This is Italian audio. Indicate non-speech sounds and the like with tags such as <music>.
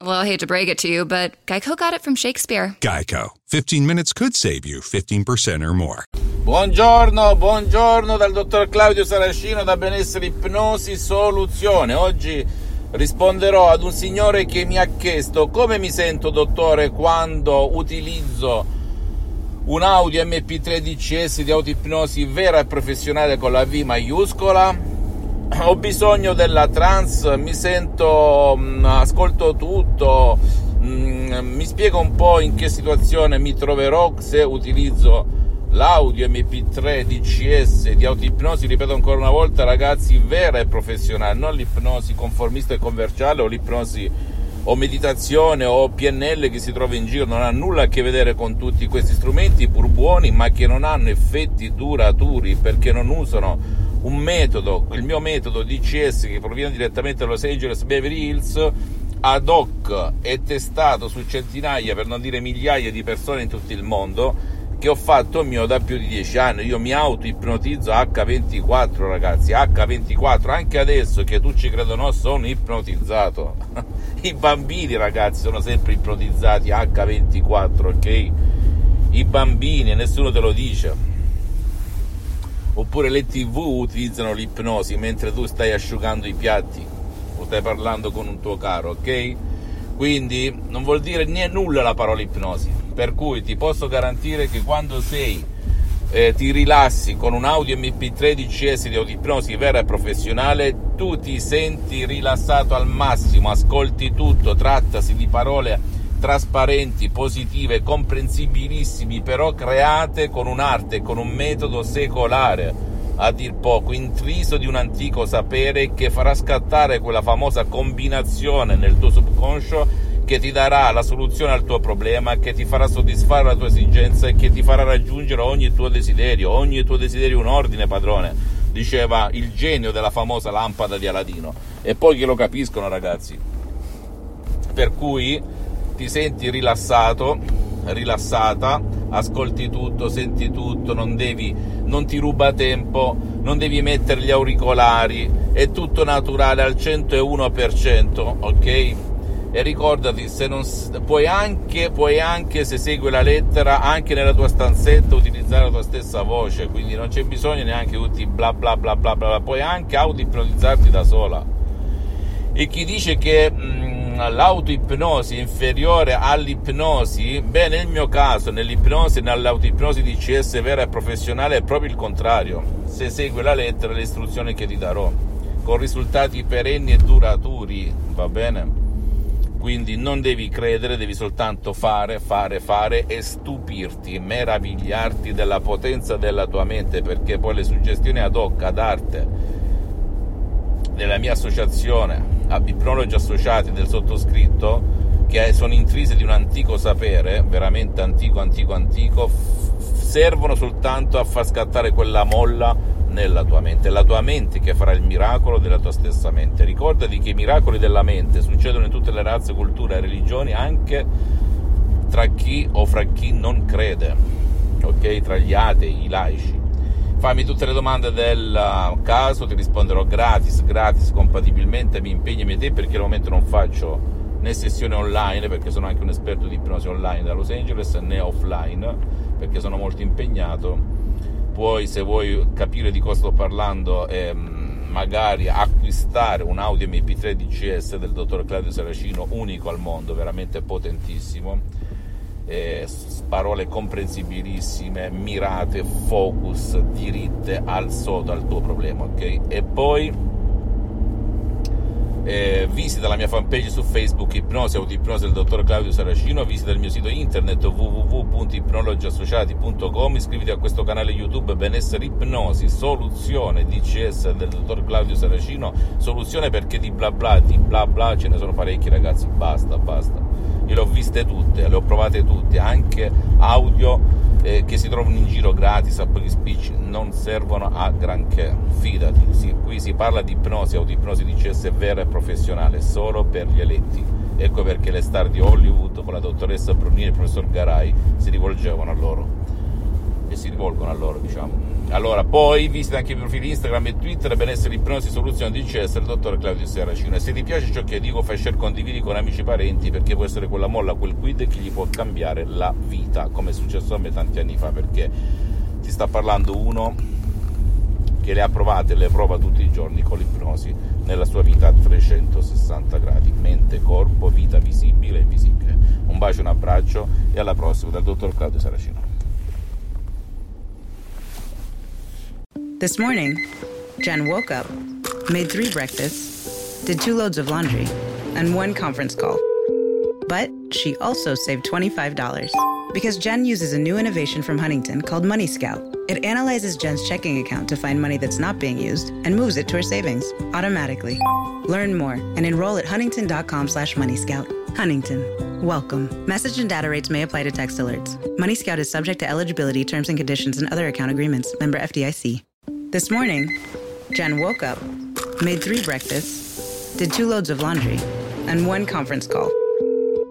Well, I hate to break it to you, but Geico got it from Shakespeare. Geico. 15 minutes could save you 15% or more. Buongiorno, buongiorno dal dottor Claudio Saracino da Benessere Ipnosi Soluzione. Oggi risponderò ad un signore che mi ha chiesto come mi sento, dottore, quando utilizzo un audio MP3 DCS di autoipnosi vera e professionale con la V maiuscola <clears throat> ho bisogno della trance, mi sento, mm, ascolto tutto, mm, mi spiego un po' in che situazione mi troverò se utilizzo l'audio MP3 DCS di autoipnosi, ripeto ancora una volta ragazzi, vera e professionale, non l'ipnosi conformista e commerciale o l'ipnosi o meditazione o PNL che si trova in giro, non ha nulla a che vedere con tutti questi strumenti pur buoni, ma che non hanno effetti duraturi perché non usano un metodo, il mio metodo DCS che proviene direttamente da Los Angeles Beverly Hills, ad hoc e testato su centinaia, per non dire migliaia di persone in tutto il mondo, che ho fatto mio da più di dieci anni. Io mi auto-ipnotizzo H24, ragazzi, H24, anche adesso che tu ci credo no, sono ipnotizzato. <laughs> I bambini, ragazzi, sono sempre ipnotizzati H24, ok? I bambini, nessuno te lo dice oppure le tv utilizzano l'ipnosi mentre tu stai asciugando i piatti o stai parlando con un tuo caro, ok? Quindi non vuol dire niente nulla la parola ipnosi, per cui ti posso garantire che quando sei eh, ti rilassi con un audio MP3 DCS di autoipnosi vera e professionale, tu ti senti rilassato al massimo, ascolti tutto, trattasi di parole trasparenti, positive, comprensibilissimi, però create con un'arte, con un metodo secolare, a dir poco, intriso di un antico sapere che farà scattare quella famosa combinazione nel tuo subconscio che ti darà la soluzione al tuo problema, che ti farà soddisfare la tua esigenza e che ti farà raggiungere ogni tuo desiderio. Ogni tuo desiderio un ordine, padrone, diceva il genio della famosa lampada di Aladino. E poi che lo capiscono, ragazzi. Per cui ti senti rilassato, rilassata, ascolti tutto, senti tutto, non, devi, non ti ruba tempo, non devi mettere gli auricolari, è tutto naturale al 101%, ok? E ricordati, se non, puoi, anche, puoi anche, se segui la lettera, anche nella tua stanzetta utilizzare la tua stessa voce, quindi non c'è bisogno neanche tutti bla bla bla bla bla, puoi anche auto-ipnotizzarti da sola. E chi dice che... Mh, mm, l'autoipnosi inferiore all'ipnosi, beh nel mio caso nell'ipnosi e nell'autoipnosi di CS vera e professionale è proprio il contrario, se segui la lettera le istruzioni che ti darò, con risultati perenni e duraturi, va bene? Quindi non devi credere, devi soltanto fare, fare, fare e stupirti, meravigliarti della potenza della tua mente, perché poi le suggestioni ad hoc, ad arte, della mia associazione a ipnologi associati del sottoscritto che sono intrise di un antico sapere, veramente antico, antico, antico, f- servono soltanto a far scattare quella molla nella tua mente. La tua mente che farà il miracolo della tua stessa mente. Ricordati che i miracoli della mente succedono in tutte le razze, culture e religioni, anche tra chi o fra chi non crede, ok? Tra gli atei, i laici fammi tutte le domande del uh, caso, ti risponderò gratis, gratis, compatibilmente, mi impegni a te perché al momento non faccio né sessioni online perché sono anche un esperto di ipnosi online da Los Angeles né offline perché sono molto impegnato. Puoi, se vuoi capire di cosa sto parlando, ehm, magari acquistare un audio MP3 DCS del dottor Claudio Saracino, unico al mondo, veramente potentissimo eh, parole comprensibilissime, mirate, focus, diritte al sodo, al tuo problema, ok? E poi eh, visita la mia fanpage su Facebook Ipnosi Autoipnosi del dottor Claudio Saracino, visita il mio sito internet www.ipnologiassociati.com, iscriviti a questo canale YouTube Benessere Ipnosi, soluzione DCS del dottor Claudio Saracino, soluzione perché di bla bla, di bla bla ce ne sono parecchi ragazzi, basta, basta. Io le ho viste tutte, le ho provate tutte, anche audio eh, che si trovano in giro gratis a pochi spicci, non servono a granché, fidati, sì, qui si parla di ipnosi o di ipnosi di CS vera e professionale, solo per gli eletti. Ecco perché le star di Hollywood con la dottoressa Brunini e il professor Garai si rivolgevano a loro e si rivolgono a loro, diciamo. Allora, poi visita anche i profili Instagram e Twitter, benessere, ipnosi, soluzione di il dottor Claudio Serracino. Se ti piace ciò che dico, fai share, condividi con amici e parenti, perché può essere quella molla, quel quid che gli può cambiare la vita, come è successo a me tanti anni fa, perché ti sta parlando uno che le ha provate e le prova tutti i giorni con l'ipnosi nella sua vita a 360 gradi, mente, corpo, vita visibile e invisibile. Un bacio, un abbraccio e alla prossima dal dottor Claudio Saracino. This morning, Jen woke up, made three breakfasts, did two loads of laundry, and one conference call. But she also saved $25 because Jen uses a new innovation from Huntington called Money Scout. It analyzes Jen's checking account to find money that's not being used and moves it to her savings automatically. Learn more and enroll at huntington.com slash moneyscout. Huntington. Welcome. Message and data rates may apply to text alerts. Money Scout is subject to eligibility, terms and conditions, and other account agreements. Member FDIC. This morning, Jen woke up, made three breakfasts, did two loads of laundry, and one conference call.